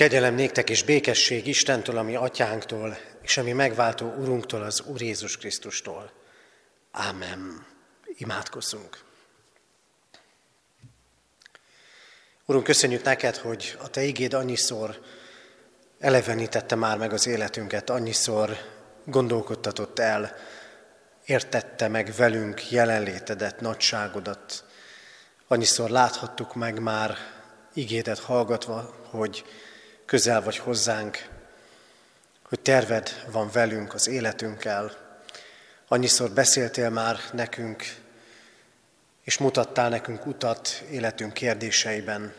Kegyelem néktek és békesség Istentől, ami atyánktól, és ami megváltó Urunktól, az Úr Jézus Krisztustól. Ámen. Imádkozzunk. Urunk, köszönjük neked, hogy a Te igéd annyiszor elevenítette már meg az életünket, annyiszor gondolkodtatott el, értette meg velünk jelenlétedet, nagyságodat. Annyiszor láthattuk meg már igédet hallgatva, hogy közel vagy hozzánk, hogy terved van velünk az életünkkel. Annyiszor beszéltél már nekünk, és mutattál nekünk utat életünk kérdéseiben.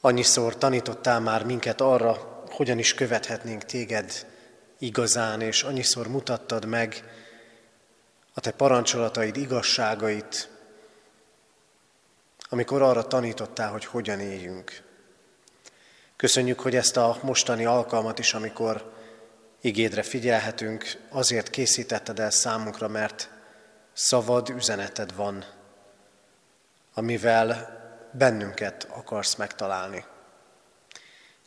Annyiszor tanítottál már minket arra, hogyan is követhetnénk téged igazán, és annyiszor mutattad meg a te parancsolataid igazságait, amikor arra tanítottál, hogy hogyan éljünk. Köszönjük, hogy ezt a mostani alkalmat is, amikor igédre figyelhetünk, azért készítetted el számunkra, mert szabad üzeneted van, amivel bennünket akarsz megtalálni.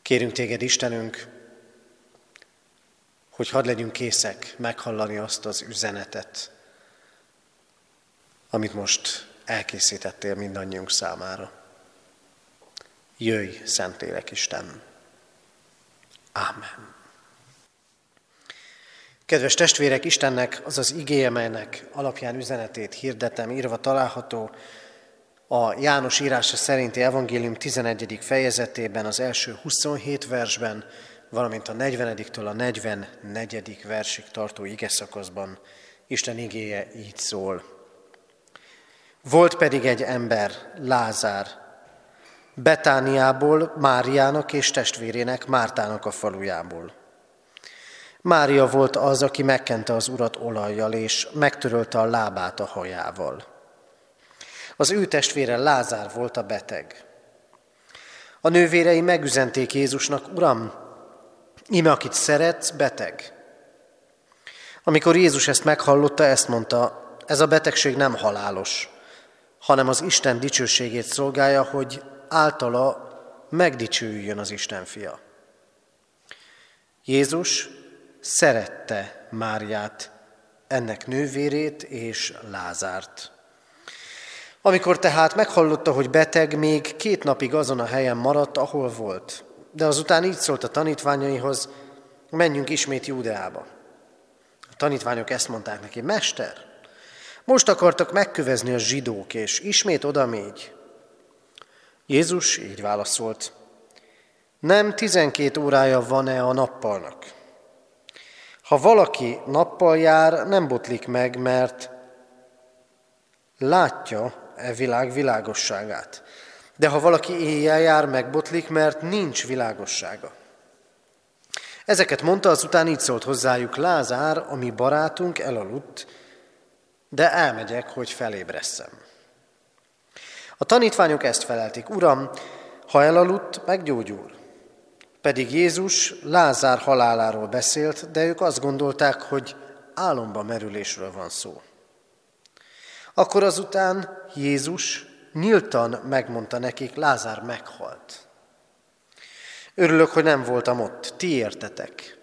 Kérünk téged, Istenünk, hogy hadd legyünk készek meghallani azt az üzenetet, amit most elkészítettél mindannyiunk számára. Jöjj, Szentlélek Isten! Ámen. Kedves testvérek, Istennek az az igéje, melynek alapján üzenetét hirdetem, írva található a János írása szerinti evangélium 11. fejezetében, az első 27 versben, valamint a 40-től a 44. versig tartó ige szakaszban. Isten igéje így szól. Volt pedig egy ember, Lázár, Betániából, Máriának és testvérének, Mártának a falujából. Mária volt az, aki megkente az urat olajjal, és megtörölte a lábát a hajával. Az ő testvére Lázár volt a beteg. A nővérei megüzenték Jézusnak, Uram, ime akit szeretsz, beteg. Amikor Jézus ezt meghallotta, ezt mondta, ez a betegség nem halálos, hanem az Isten dicsőségét szolgálja, hogy általa megdicsőjön az Isten fia. Jézus szerette Máriát, ennek nővérét és Lázárt. Amikor tehát meghallotta, hogy beteg, még két napig azon a helyen maradt, ahol volt. De azután így szólt a tanítványaihoz, menjünk ismét Júdeába. A tanítványok ezt mondták neki, Mester, most akartak megkövezni a zsidók, és ismét oda. Jézus így válaszolt, nem tizenkét órája van-e a nappalnak? Ha valaki nappal jár, nem botlik meg, mert látja e világ világosságát. De ha valaki éjjel jár, megbotlik, mert nincs világossága. Ezeket mondta, azután így szólt hozzájuk Lázár, ami barátunk elaludt, de elmegyek, hogy felébresszem. A tanítványok ezt felelték, Uram, ha elaludt, meggyógyul. Pedig Jézus Lázár haláláról beszélt, de ők azt gondolták, hogy álomba merülésről van szó. Akkor azután Jézus nyíltan megmondta nekik, Lázár meghalt. Örülök, hogy nem voltam ott, ti értetek,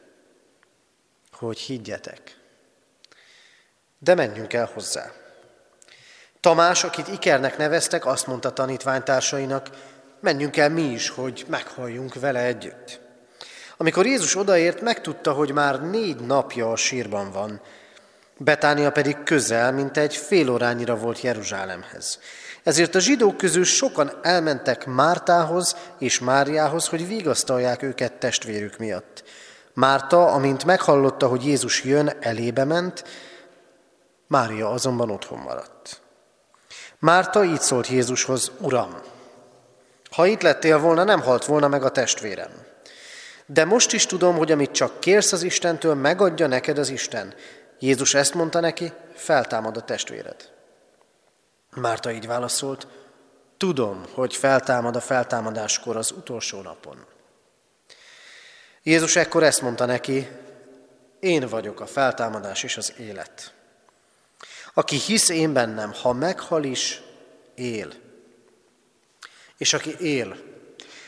hogy higgyetek. De menjünk el hozzá. Tamás, akit Ikernek neveztek, azt mondta tanítványtársainak, menjünk el mi is, hogy meghalljunk vele együtt. Amikor Jézus odaért, megtudta, hogy már négy napja a sírban van, Betánia pedig közel, mint egy fél órányira volt Jeruzsálemhez. Ezért a zsidók közül sokan elmentek Mártához és Máriához, hogy vigasztalják őket testvérük miatt. Márta, amint meghallotta, hogy Jézus jön, elébe ment, Mária azonban otthon maradt. Márta így szólt Jézushoz, Uram, ha itt lettél volna, nem halt volna meg a testvérem. De most is tudom, hogy amit csak kérsz az Istentől, megadja neked az Isten. Jézus ezt mondta neki, feltámad a testvéred. Márta így válaszolt, tudom, hogy feltámad a feltámadáskor az utolsó napon. Jézus ekkor ezt mondta neki, én vagyok a feltámadás és az élet. Aki hisz én bennem, ha meghal is, él. És aki él,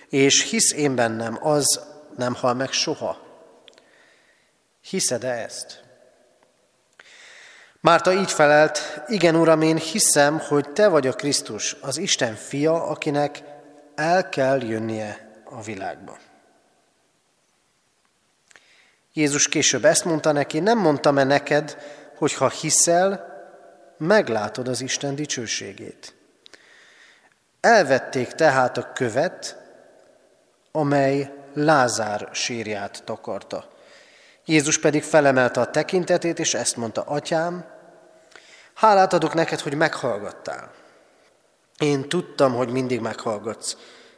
és hisz én bennem, az nem hal meg soha. Hiszed-e ezt? Márta így felelt, igen, Uram, én hiszem, hogy Te vagy a Krisztus, az Isten fia, akinek el kell jönnie a világba. Jézus később ezt mondta neki, nem mondtam-e neked, hogy ha hiszel, meglátod az Isten dicsőségét. Elvették tehát a követ, amely Lázár sírját takarta. Jézus pedig felemelte a tekintetét, és ezt mondta, Atyám, hálát adok neked, hogy meghallgattál. Én tudtam, hogy mindig meghallgatsz.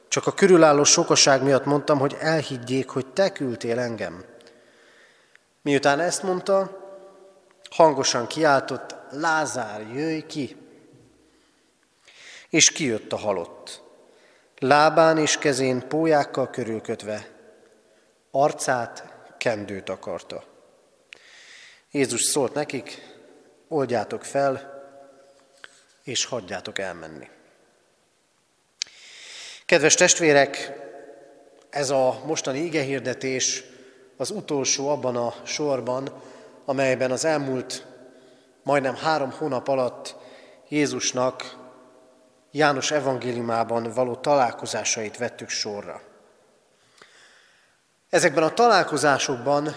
Csak a körülálló sokaság miatt mondtam, hogy elhiggyék, hogy te küldtél engem. Miután ezt mondta, hangosan kiáltott, Lázár, jöjj ki! És kijött a halott. Lábán és kezén pólyákkal körülkötve, arcát kendőt akarta. Jézus szólt nekik, oldjátok fel, és hagyjátok elmenni. Kedves testvérek, ez a mostani igehirdetés az utolsó abban a sorban, amelyben az elmúlt majdnem három hónap alatt Jézusnak János evangéliumában való találkozásait vettük sorra. Ezekben a találkozásokban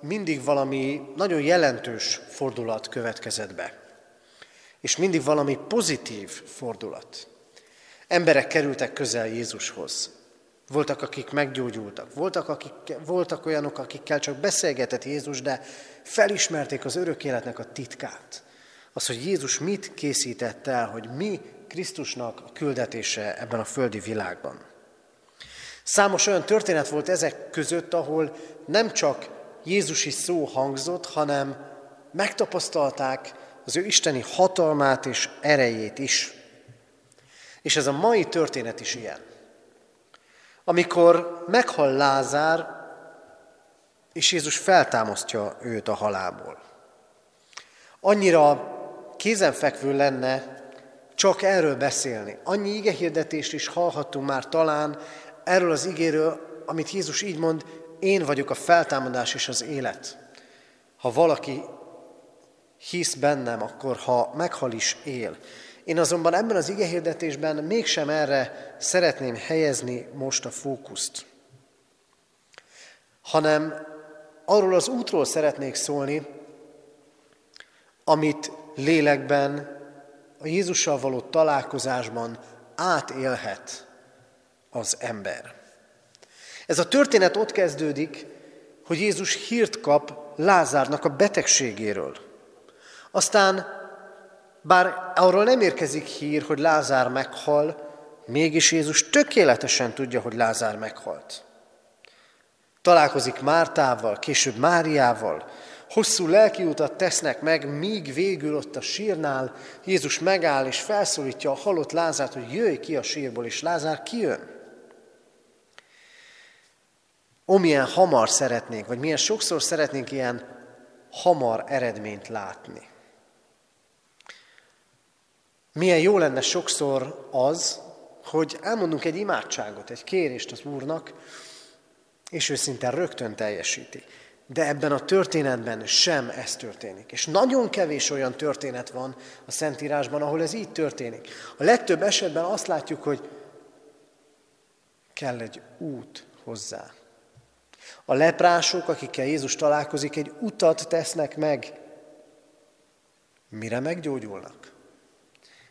mindig valami nagyon jelentős fordulat következett be. És mindig valami pozitív fordulat. Emberek kerültek közel Jézushoz. Voltak, akik meggyógyultak. Voltak, akik, voltak olyanok, akikkel csak beszélgetett Jézus, de felismerték az örök életnek a titkát. Az, hogy Jézus mit készített el, hogy mi Krisztusnak a küldetése ebben a földi világban. Számos olyan történet volt ezek között, ahol nem csak Jézusi szó hangzott, hanem megtapasztalták az ő isteni hatalmát és erejét is. És ez a mai történet is ilyen. Amikor meghal Lázár, és Jézus feltámasztja őt a halálból. Annyira kézenfekvő lenne csak erről beszélni. Annyi igehirdetést is hallhattunk már talán erről az igéről, amit Jézus így mond, én vagyok a feltámadás és az élet. Ha valaki hisz bennem, akkor ha meghal is él. Én azonban ebben az igehirdetésben mégsem erre szeretném helyezni most a fókuszt, hanem arról az útról szeretnék szólni, amit lélekben, a Jézussal való találkozásban átélhet az ember. Ez a történet ott kezdődik, hogy Jézus hírt kap Lázárnak a betegségéről. Aztán, bár arról nem érkezik hír, hogy Lázár meghal, mégis Jézus tökéletesen tudja, hogy Lázár meghalt. Találkozik Mártával, később Máriával, hosszú lelkiutat tesznek meg, míg végül ott a sírnál Jézus megáll és felszólítja a halott Lázárt, hogy jöjj ki a sírból, és Lázár kijön. Ó, milyen hamar szeretnénk, vagy milyen sokszor szeretnénk ilyen hamar eredményt látni. Milyen jó lenne sokszor az, hogy elmondunk egy imádságot, egy kérést az Úrnak, és ő szinte rögtön teljesíti. De ebben a történetben sem ez történik. És nagyon kevés olyan történet van a Szentírásban, ahol ez így történik. A legtöbb esetben azt látjuk, hogy kell egy út hozzá. A leprások, akikkel Jézus találkozik, egy utat tesznek meg. Mire meggyógyulnak?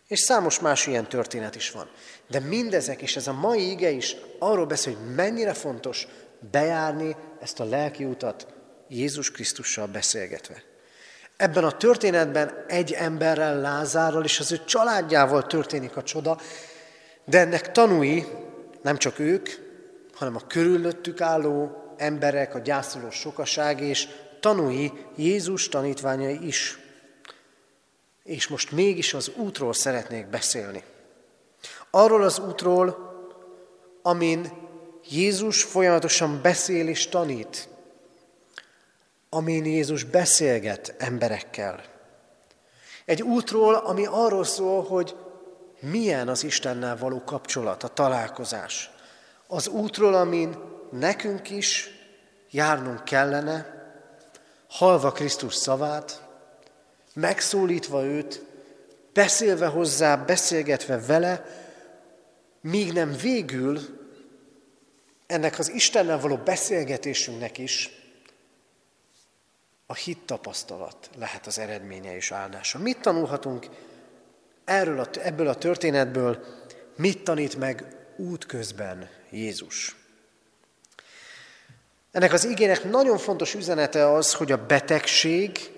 És számos más ilyen történet is van. De mindezek, és ez a mai ige is arról beszél, hogy mennyire fontos bejárni ezt a lelki utat Jézus Krisztussal beszélgetve. Ebben a történetben egy emberrel, Lázárral és az ő családjával történik a csoda, de ennek tanúi nem csak ők, hanem a körülöttük álló emberek, a gyászoló sokaság és tanúi Jézus tanítványai is. És most mégis az útról szeretnék beszélni. Arról az útról, amin Jézus folyamatosan beszél és tanít, amin Jézus beszélget emberekkel. Egy útról, ami arról szól, hogy milyen az Istennel való kapcsolat, a találkozás az útról, amin nekünk is járnunk kellene, halva Krisztus szavát, megszólítva őt, beszélve hozzá, beszélgetve vele, míg nem végül ennek az Istennel való beszélgetésünknek is a hit tapasztalat lehet az eredménye és áldása. Mit tanulhatunk erről a, ebből a történetből, mit tanít meg útközben Jézus? Ennek az igének nagyon fontos üzenete az, hogy a betegség,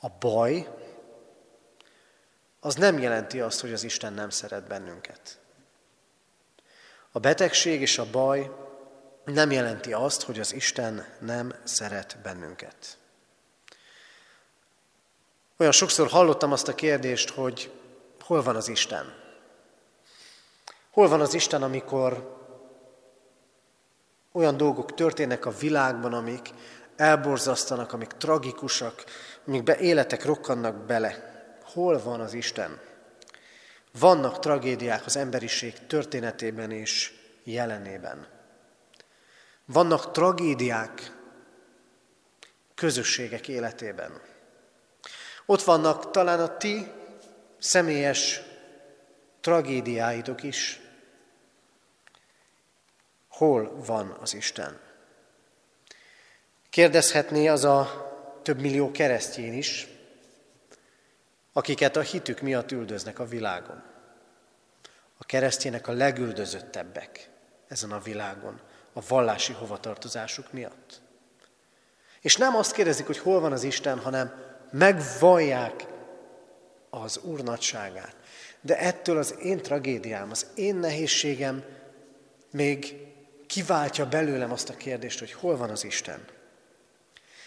a baj, az nem jelenti azt, hogy az Isten nem szeret bennünket. A betegség és a baj nem jelenti azt, hogy az Isten nem szeret bennünket. Olyan sokszor hallottam azt a kérdést, hogy hol van az Isten? Hol van az Isten, amikor olyan dolgok történnek a világban, amik elborzasztanak, amik tragikusak, amik életek rokkannak bele? Hol van az Isten? Vannak tragédiák az emberiség történetében és jelenében. Vannak tragédiák közösségek életében. Ott vannak talán a ti személyes tragédiáitok is. Hol van az Isten? Kérdezhetné az a több millió keresztjén is, akiket a hitük miatt üldöznek a világon. A keresztjének a legüldözöttebbek ezen a világon, a vallási hovatartozásuk miatt. És nem azt kérdezik, hogy hol van az Isten, hanem megvallják az Úr nagyságát. De ettől az én tragédiám, az én nehézségem még kiváltja belőlem azt a kérdést, hogy hol van az Isten.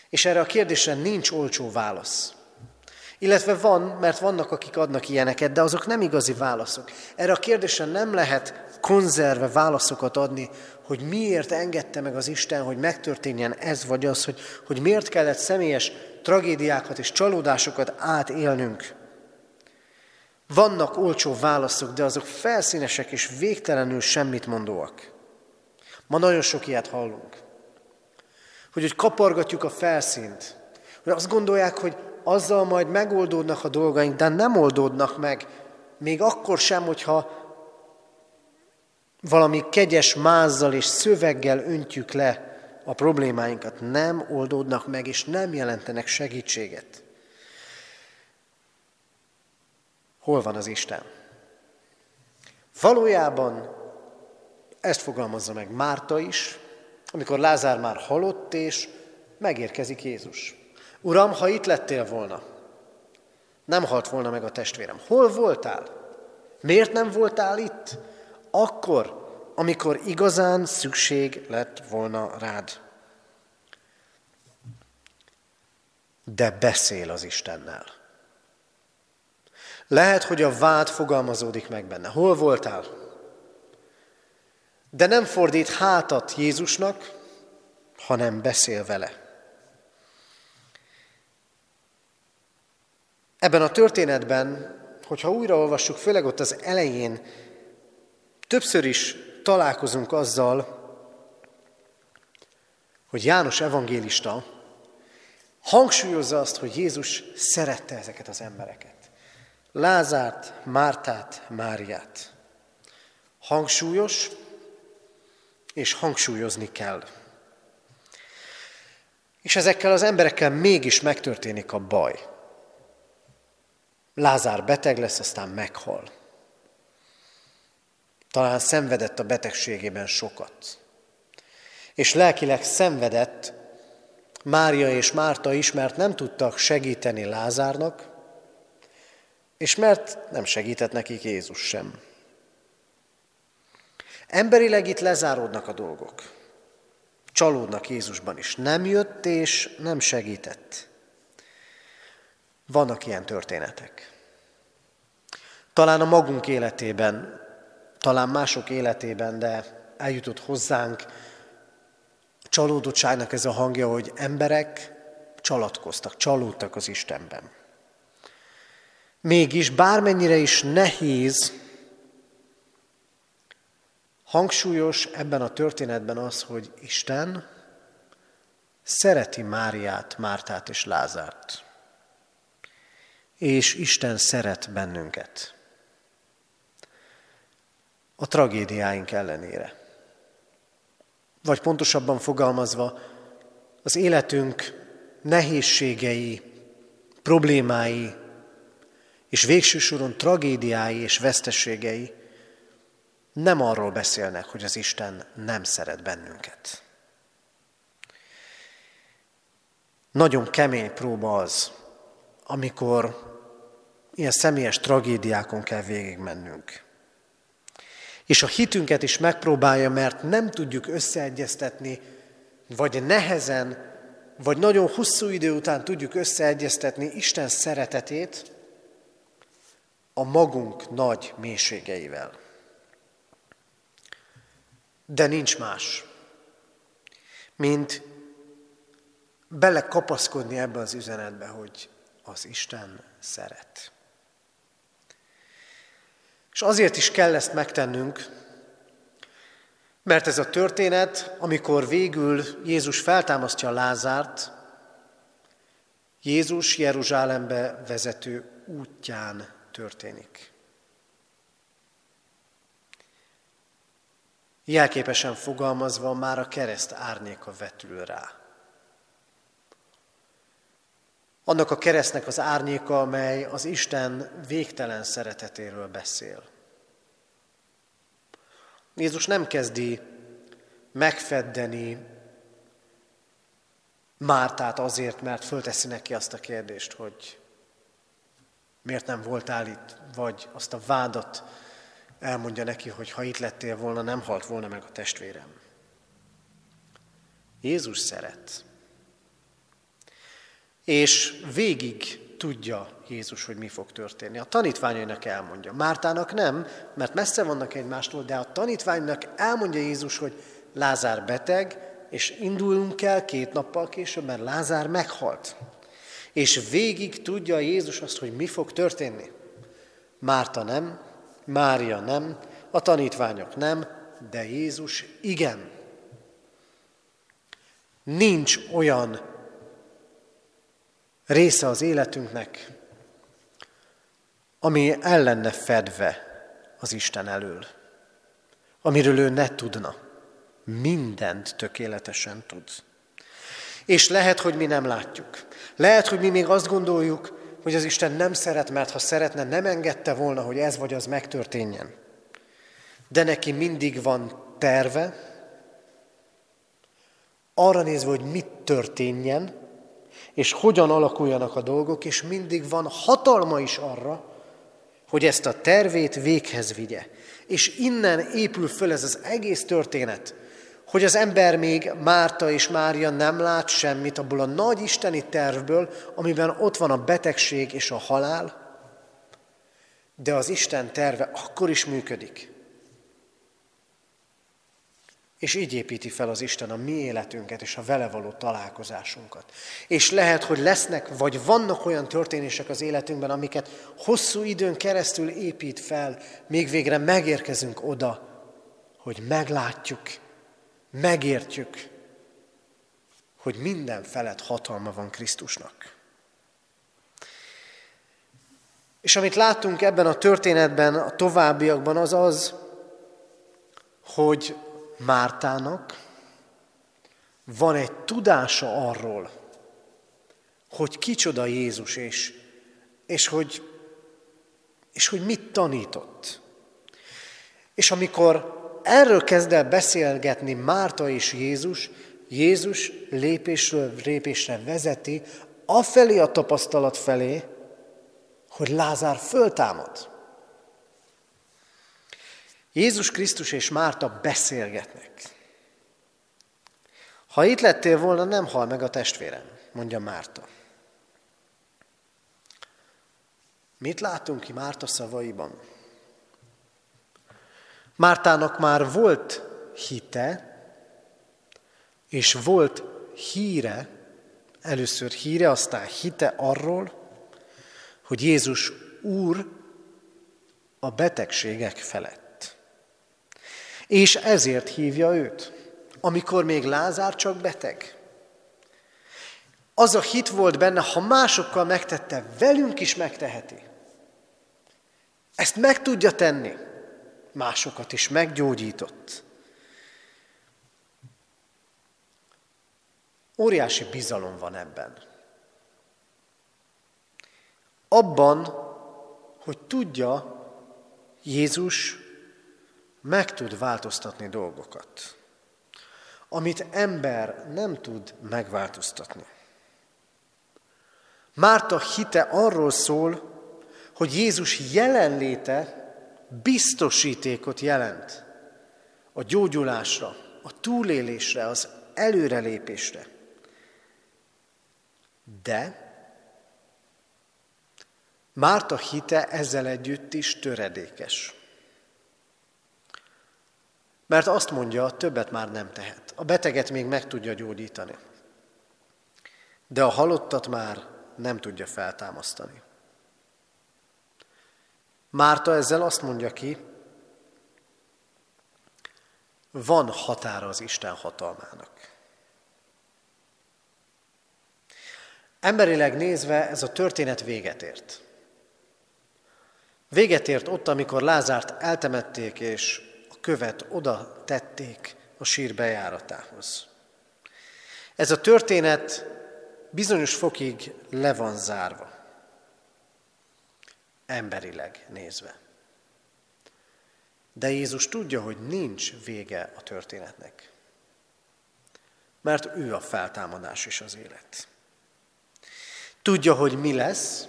És erre a kérdésre nincs olcsó válasz. Illetve van, mert vannak, akik adnak ilyeneket, de azok nem igazi válaszok. Erre a kérdésre nem lehet konzerve válaszokat adni, hogy miért engedte meg az Isten, hogy megtörténjen ez vagy az, hogy, hogy miért kellett személyes tragédiákat és csalódásokat átélnünk. Vannak olcsó válaszok, de azok felszínesek és végtelenül semmit mondóak. Ma nagyon sok ilyet hallunk. Hogy, hogy kapargatjuk a felszínt. Hogy azt gondolják, hogy azzal majd megoldódnak a dolgaink, de nem oldódnak meg. Még akkor sem, hogyha valami kegyes mázzal és szöveggel öntjük le a problémáinkat, nem oldódnak meg, és nem jelentenek segítséget. Hol van az Isten? Valójában ezt fogalmazza meg Márta is, amikor Lázár már halott, és megérkezik Jézus. Uram, ha itt lettél volna, nem halt volna meg a testvérem. Hol voltál? Miért nem voltál itt? Akkor, amikor igazán szükség lett volna rád. De beszél az Istennel. Lehet, hogy a vád fogalmazódik meg benne. Hol voltál? De nem fordít hátat Jézusnak, hanem beszél vele. Ebben a történetben, hogyha újraolvassuk, főleg ott az elején, többször is találkozunk azzal, hogy János evangélista hangsúlyozza azt, hogy Jézus szerette ezeket az embereket. Lázárt, Mártát, Máriát. Hangsúlyos, és hangsúlyozni kell. És ezekkel az emberekkel mégis megtörténik a baj. Lázár beteg lesz, aztán meghal. Talán szenvedett a betegségében sokat. És lelkileg szenvedett Mária és Márta is, mert nem tudtak segíteni Lázárnak, és mert nem segített nekik Jézus sem. Emberileg itt lezáródnak a dolgok. Csalódnak Jézusban is. Nem jött és nem segített. Vannak ilyen történetek. Talán a magunk életében, talán mások életében, de eljutott hozzánk a csalódottságnak ez a hangja, hogy emberek csalatkoztak, csalódtak az Istenben. Mégis bármennyire is nehéz Hangsúlyos ebben a történetben az, hogy Isten szereti Máriát, Mártát és Lázárt. És Isten szeret bennünket. A tragédiáink ellenére. Vagy pontosabban fogalmazva, az életünk nehézségei, problémái, és végső soron tragédiái és veszteségei nem arról beszélnek, hogy az Isten nem szeret bennünket. Nagyon kemény próba az, amikor ilyen személyes tragédiákon kell végigmennünk. És a hitünket is megpróbálja, mert nem tudjuk összeegyeztetni, vagy nehezen, vagy nagyon hosszú idő után tudjuk összeegyeztetni Isten szeretetét a magunk nagy mélységeivel. De nincs más, mint belekapaszkodni ebbe az üzenetbe, hogy az Isten szeret. És azért is kell ezt megtennünk, mert ez a történet, amikor végül Jézus feltámasztja Lázárt, Jézus Jeruzsálembe vezető útján történik. Jelképesen fogalmazva már a kereszt árnyéka vetül rá. Annak a keresztnek az árnyéka, amely az Isten végtelen szeretetéről beszél. Jézus nem kezdi megfeddeni Mártát azért, mert fölteszi neki azt a kérdést, hogy miért nem voltál itt, vagy azt a vádat elmondja neki, hogy ha itt lettél volna, nem halt volna meg a testvérem. Jézus szeret. És végig tudja Jézus, hogy mi fog történni. A tanítványainak elmondja. Mártának nem, mert messze vannak egymástól, de a tanítványnak elmondja Jézus, hogy Lázár beteg, és indulunk el két nappal később, mert Lázár meghalt. És végig tudja Jézus azt, hogy mi fog történni. Márta nem, Mária nem, a tanítványok nem, de Jézus igen. Nincs olyan része az életünknek, ami el lenne fedve az Isten elől, amiről ő ne tudna. Mindent tökéletesen tud. És lehet, hogy mi nem látjuk. Lehet, hogy mi még azt gondoljuk, hogy az Isten nem szeret, mert ha szeretne, nem engedte volna, hogy ez vagy az megtörténjen. De neki mindig van terve, arra nézve, hogy mit történjen, és hogyan alakuljanak a dolgok, és mindig van hatalma is arra, hogy ezt a tervét véghez vigye. És innen épül föl ez az egész történet, hogy az ember még Márta és Mária nem lát semmit abból a nagy isteni tervből, amiben ott van a betegség és a halál, de az Isten terve akkor is működik. És így építi fel az Isten a mi életünket és a vele való találkozásunkat. És lehet, hogy lesznek, vagy vannak olyan történések az életünkben, amiket hosszú időn keresztül épít fel, még végre megérkezünk oda, hogy meglátjuk, megértjük, hogy minden felett hatalma van Krisztusnak. És amit látunk ebben a történetben, a továbbiakban, az az, hogy Mártának van egy tudása arról, hogy kicsoda Jézus, és, és, hogy, és hogy mit tanított. És amikor erről kezd el beszélgetni Márta és Jézus, Jézus lépésről lépésre vezeti afelé a tapasztalat felé, hogy Lázár föltámad. Jézus Krisztus és Márta beszélgetnek. Ha itt lettél volna, nem hal meg a testvérem, mondja Márta. Mit látunk ki Márta szavaiban? Mártának már volt hite, és volt híre, először híre, aztán hite arról, hogy Jézus Úr a betegségek felett. És ezért hívja őt, amikor még Lázár csak beteg. Az a hit volt benne, ha másokkal megtette, velünk is megteheti. Ezt meg tudja tenni. Másokat is meggyógyított. Óriási bizalom van ebben. Abban, hogy tudja, Jézus meg tud változtatni dolgokat, amit ember nem tud megváltoztatni. Márta hite arról szól, hogy Jézus jelenléte biztosítékot jelent a gyógyulásra, a túlélésre, az előrelépésre. De Márta hite ezzel együtt is töredékes. Mert azt mondja, többet már nem tehet. A beteget még meg tudja gyógyítani. De a halottat már nem tudja feltámasztani. Márta ezzel azt mondja ki, van határa az Isten hatalmának. Emberileg nézve ez a történet véget ért. Véget ért ott, amikor Lázárt eltemették, és követ oda tették a sír bejáratához. Ez a történet bizonyos fokig le van zárva, emberileg nézve. De Jézus tudja, hogy nincs vége a történetnek. Mert ő a feltámadás és az élet. Tudja, hogy mi lesz,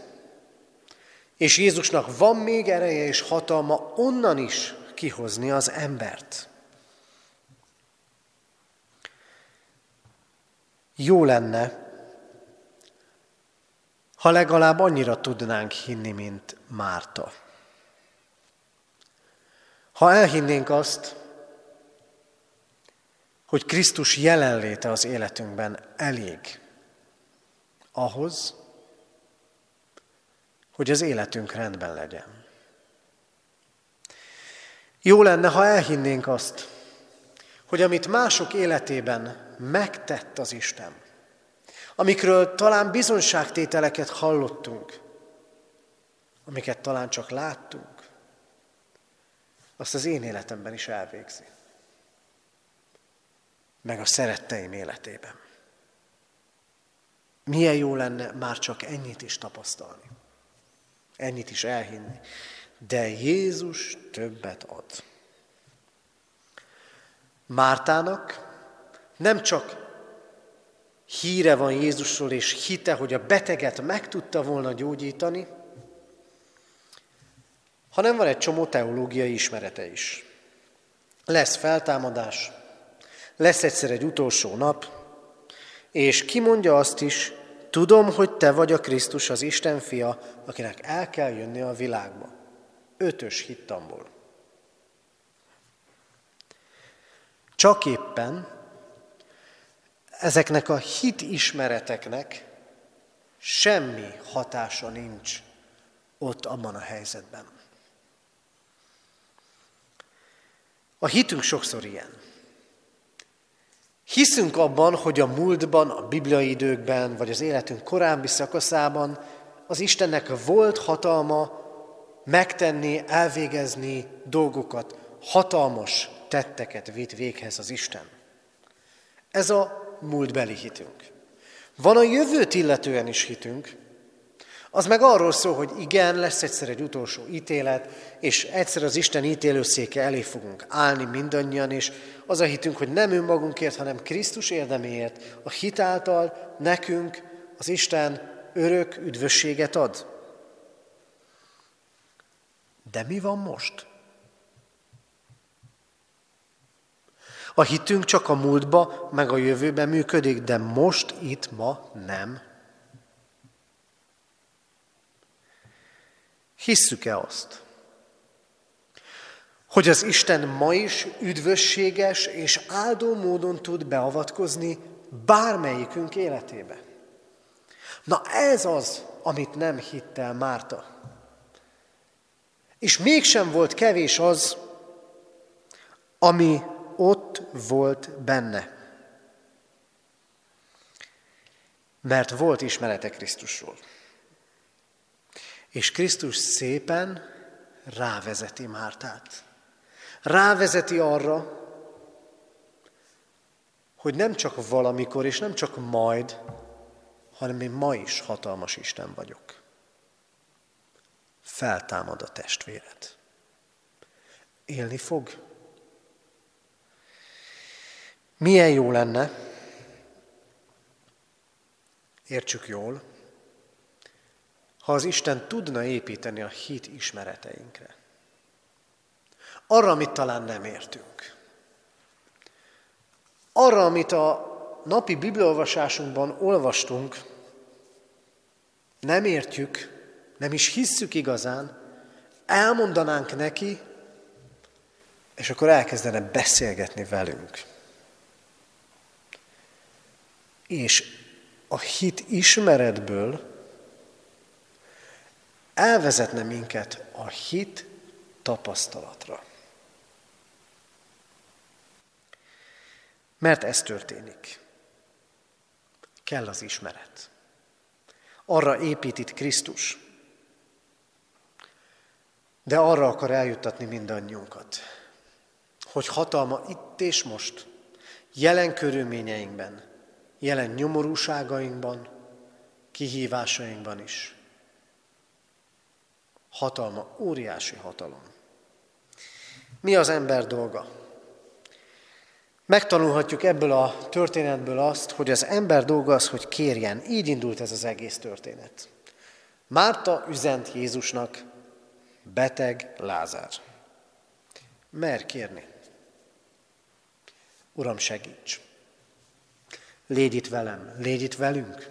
és Jézusnak van még ereje és hatalma onnan is kihozni az embert. Jó lenne, ha legalább annyira tudnánk hinni, mint Márta. Ha elhinnénk azt, hogy Krisztus jelenléte az életünkben elég ahhoz, hogy az életünk rendben legyen. Jó lenne, ha elhinnénk azt, hogy amit mások életében megtett az Isten, amikről talán bizonságtételeket hallottunk, amiket talán csak láttunk, azt az én életemben is elvégzi. Meg a szeretteim életében. Milyen jó lenne már csak ennyit is tapasztalni. Ennyit is elhinni. De Jézus többet ad. Mártának nem csak híre van Jézusról, és hite, hogy a beteget meg tudta volna gyógyítani, hanem van egy csomó teológiai ismerete is. Lesz feltámadás, lesz egyszer egy utolsó nap, és kimondja azt is, tudom, hogy te vagy a Krisztus, az Isten fia, akinek el kell jönni a világba. Ötös hittamból. Csak éppen ezeknek a hit ismereteknek semmi hatása nincs ott abban a helyzetben. A hitünk sokszor ilyen. Hiszünk abban, hogy a múltban, a bibliai időkben, vagy az életünk korábbi szakaszában az Istennek volt hatalma megtenni, elvégezni dolgokat, hatalmas tetteket vitt véghez az Isten. Ez a múltbeli hitünk. Van a jövőt illetően is hitünk, az meg arról szól, hogy igen, lesz egyszer egy utolsó ítélet, és egyszer az Isten ítélőszéke elé fogunk állni mindannyian, és az a hitünk, hogy nem önmagunkért, hanem Krisztus érdeméért, a hit által nekünk az Isten örök üdvösséget ad. De mi van most? A hitünk csak a múltba, meg a jövőben működik, de most, itt, ma nem. Hisszük-e azt, hogy az Isten ma is üdvösséges és áldó módon tud beavatkozni bármelyikünk életébe? Na ez az, amit nem hitt el Márta. És mégsem volt kevés az, ami ott volt benne. Mert volt ismerete Krisztusról. És Krisztus szépen rávezeti Mártát. Rávezeti arra, hogy nem csak valamikor és nem csak majd, hanem én ma is hatalmas Isten vagyok. Feltámad a testvéred. Élni fog? Milyen jó lenne, értsük jól, ha az Isten tudna építeni a hit ismereteinkre. Arra, amit talán nem értünk. Arra, amit a napi bibliolvasásunkban olvastunk, nem értjük, nem is hisszük igazán, elmondanánk neki, és akkor elkezdene beszélgetni velünk. És a hit ismeretből elvezetne minket a hit tapasztalatra. Mert ez történik. Kell az ismeret. Arra épít itt Krisztus. De arra akar eljuttatni mindannyiunkat, hogy hatalma itt és most, jelen körülményeinkben, jelen nyomorúságainkban, kihívásainkban is. Hatalma, óriási hatalom. Mi az ember dolga? Megtanulhatjuk ebből a történetből azt, hogy az ember dolga az, hogy kérjen. Így indult ez az egész történet. Márta üzent Jézusnak, beteg Lázár. Mer kérni. Uram, segíts! Légy itt velem, légy itt velünk.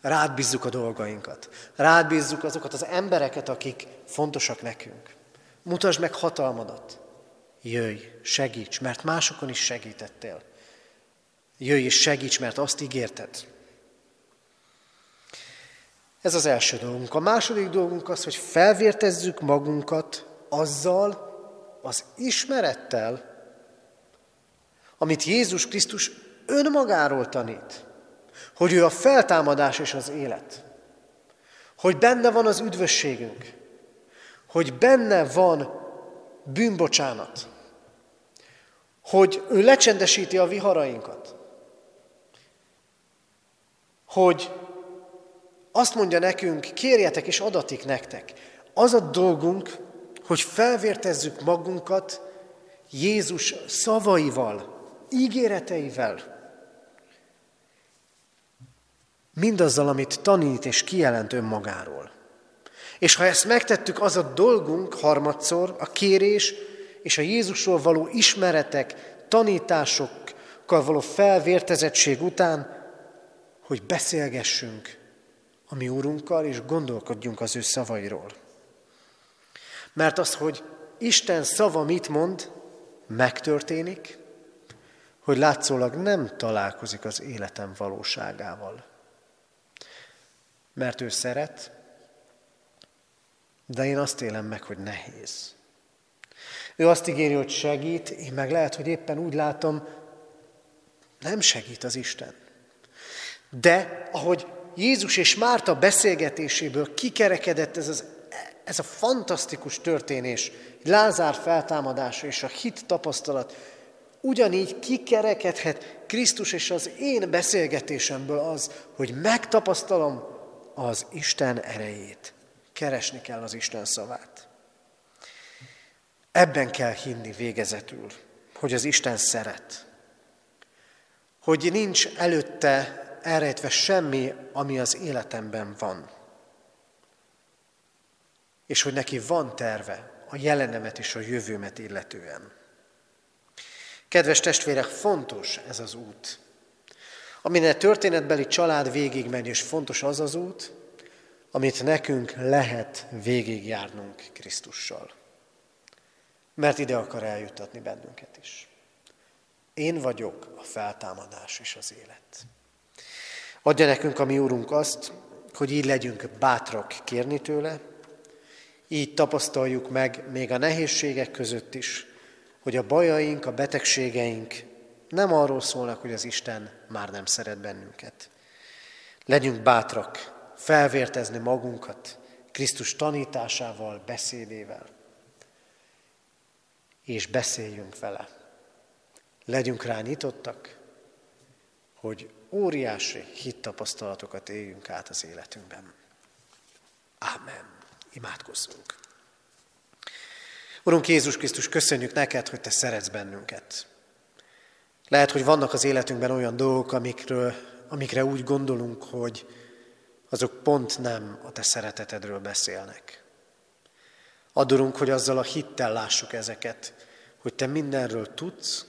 Rád bízzuk a dolgainkat. Rád bízzuk azokat az embereket, akik fontosak nekünk. Mutasd meg hatalmadat. Jöjj, segíts, mert másokon is segítettél. Jöjj és segíts, mert azt ígérted. Ez az első dolgunk. A második dolgunk az, hogy felvértezzük magunkat azzal az ismerettel, amit Jézus Krisztus önmagáról tanít. Hogy ő a feltámadás és az élet. Hogy benne van az üdvösségünk. Hogy benne van bűnbocsánat. Hogy ő lecsendesíti a viharainkat. Hogy azt mondja nekünk, kérjetek és adatik nektek. Az a dolgunk, hogy felvértezzük magunkat Jézus szavaival, ígéreteivel, mindazzal, amit tanít és kijelent önmagáról. És ha ezt megtettük, az a dolgunk harmadszor, a kérés és a Jézusról való ismeretek, tanításokkal való felvértezettség után, hogy beszélgessünk a mi Úrunkkal, és gondolkodjunk az ő szavairól. Mert az, hogy Isten szava mit mond, megtörténik, hogy látszólag nem találkozik az életem valóságával. Mert ő szeret, de én azt élem meg, hogy nehéz. Ő azt ígéri, hogy segít, én meg lehet, hogy éppen úgy látom, nem segít az Isten. De ahogy Jézus és Márta beszélgetéséből kikerekedett ez, az, ez a fantasztikus történés, Lázár feltámadása és a hit tapasztalat, ugyanígy kikerekedhet Krisztus és az én beszélgetésemből az, hogy megtapasztalom az Isten erejét. Keresni kell az Isten szavát. Ebben kell hinni végezetül, hogy az Isten szeret. Hogy nincs előtte elrejtve semmi, ami az életemben van. És hogy neki van terve a jelenemet és a jövőmet illetően. Kedves testvérek, fontos ez az út. Amin a történetbeli család végigmegy, és fontos az az út, amit nekünk lehet végigjárnunk Krisztussal. Mert ide akar eljuttatni bennünket is. Én vagyok a feltámadás és az élet. Adja nekünk a mi Úrunk azt, hogy így legyünk bátrak kérni tőle, így tapasztaljuk meg még a nehézségek között is hogy a bajaink, a betegségeink nem arról szólnak, hogy az Isten már nem szeret bennünket. Legyünk bátrak, felvértezni magunkat Krisztus tanításával, beszédével, és beszéljünk vele. Legyünk rá nyitottak, hogy óriási hittapasztalatokat éljünk át az életünkben. Ámen. Imádkozzunk. Urunk Jézus Krisztus, köszönjük neked, hogy te szeretsz bennünket. Lehet, hogy vannak az életünkben olyan dolgok, amikről, amikre úgy gondolunk, hogy azok pont nem a te szeretetedről beszélnek. Adorunk, hogy azzal a hittel lássuk ezeket, hogy te mindenről tudsz,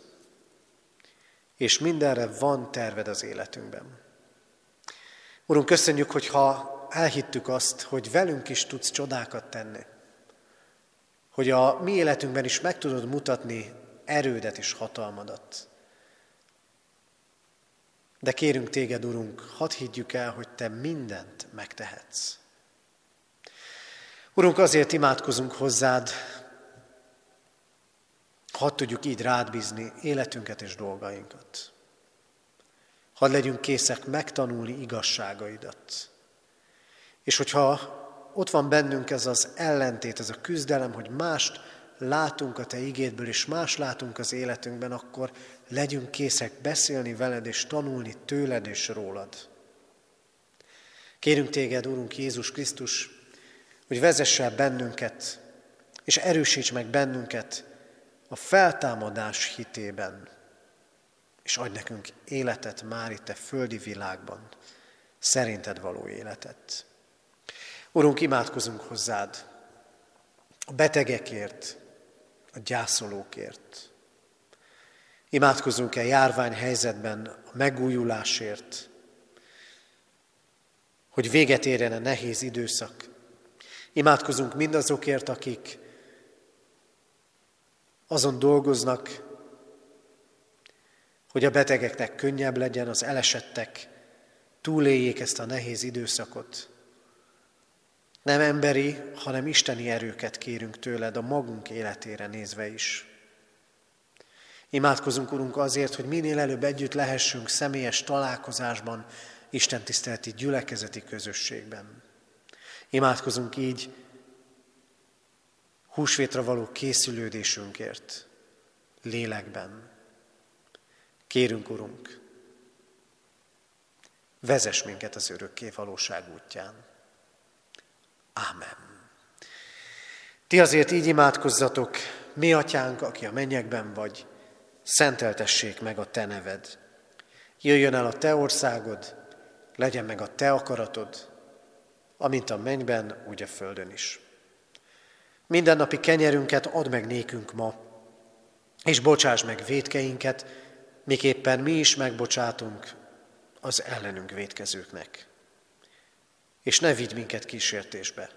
és mindenre van terved az életünkben. Urunk, köszönjük, hogy ha elhittük azt, hogy velünk is tudsz csodákat tenni, hogy a mi életünkben is meg tudod mutatni erődet és hatalmadat. De kérünk téged, Urunk, hadd higgyük el, hogy te mindent megtehetsz. Urunk, azért imádkozunk hozzád, hadd tudjuk így rád bízni életünket és dolgainkat. Hadd legyünk készek megtanulni igazságaidat. És hogyha ott van bennünk ez az ellentét, ez a küzdelem, hogy mást látunk a Te igédből, és más látunk az életünkben, akkor legyünk készek beszélni veled, és tanulni tőled és rólad. Kérünk Téged, Urunk Jézus Krisztus, hogy vezesse bennünket, és erősíts meg bennünket a feltámadás hitében, és adj nekünk életet már itt a földi világban, szerinted való életet. Urunk, imádkozunk hozzád a betegekért, a gyászolókért. Imádkozunk-e járvány helyzetben a megújulásért, hogy véget érjen a nehéz időszak. Imádkozunk mindazokért, akik azon dolgoznak, hogy a betegeknek könnyebb legyen, az elesettek túléljék ezt a nehéz időszakot. Nem emberi, hanem isteni erőket kérünk tőled a magunk életére nézve is. Imádkozunk, Urunk, azért, hogy minél előbb együtt lehessünk személyes találkozásban, Isten tiszteleti gyülekezeti közösségben. Imádkozunk így húsvétra való készülődésünkért, lélekben. Kérünk, Urunk, vezess minket az örökké valóság útján. Ámen. Ti azért így imádkozzatok, mi atyánk, aki a mennyekben vagy, szenteltessék meg a te neved. Jöjjön el a te országod, legyen meg a te akaratod, amint a mennyben, úgy a földön is. Mindennapi kenyerünket add meg nékünk ma, és bocsáss meg védkeinket, miképpen mi is megbocsátunk az ellenünk védkezőknek és ne vigy minket kísértésbe.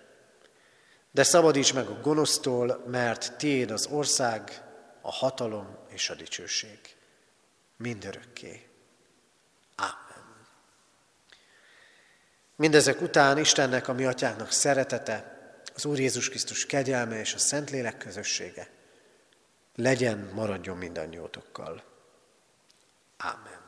De szabadíts meg a gonosztól, mert tiéd az ország, a hatalom és a dicsőség. Mindörökké. Ámen. Mindezek után Istennek, a mi atyánknak szeretete, az Úr Jézus Krisztus kegyelme és a Szentlélek közössége legyen, maradjon mindannyiótokkal. Ámen.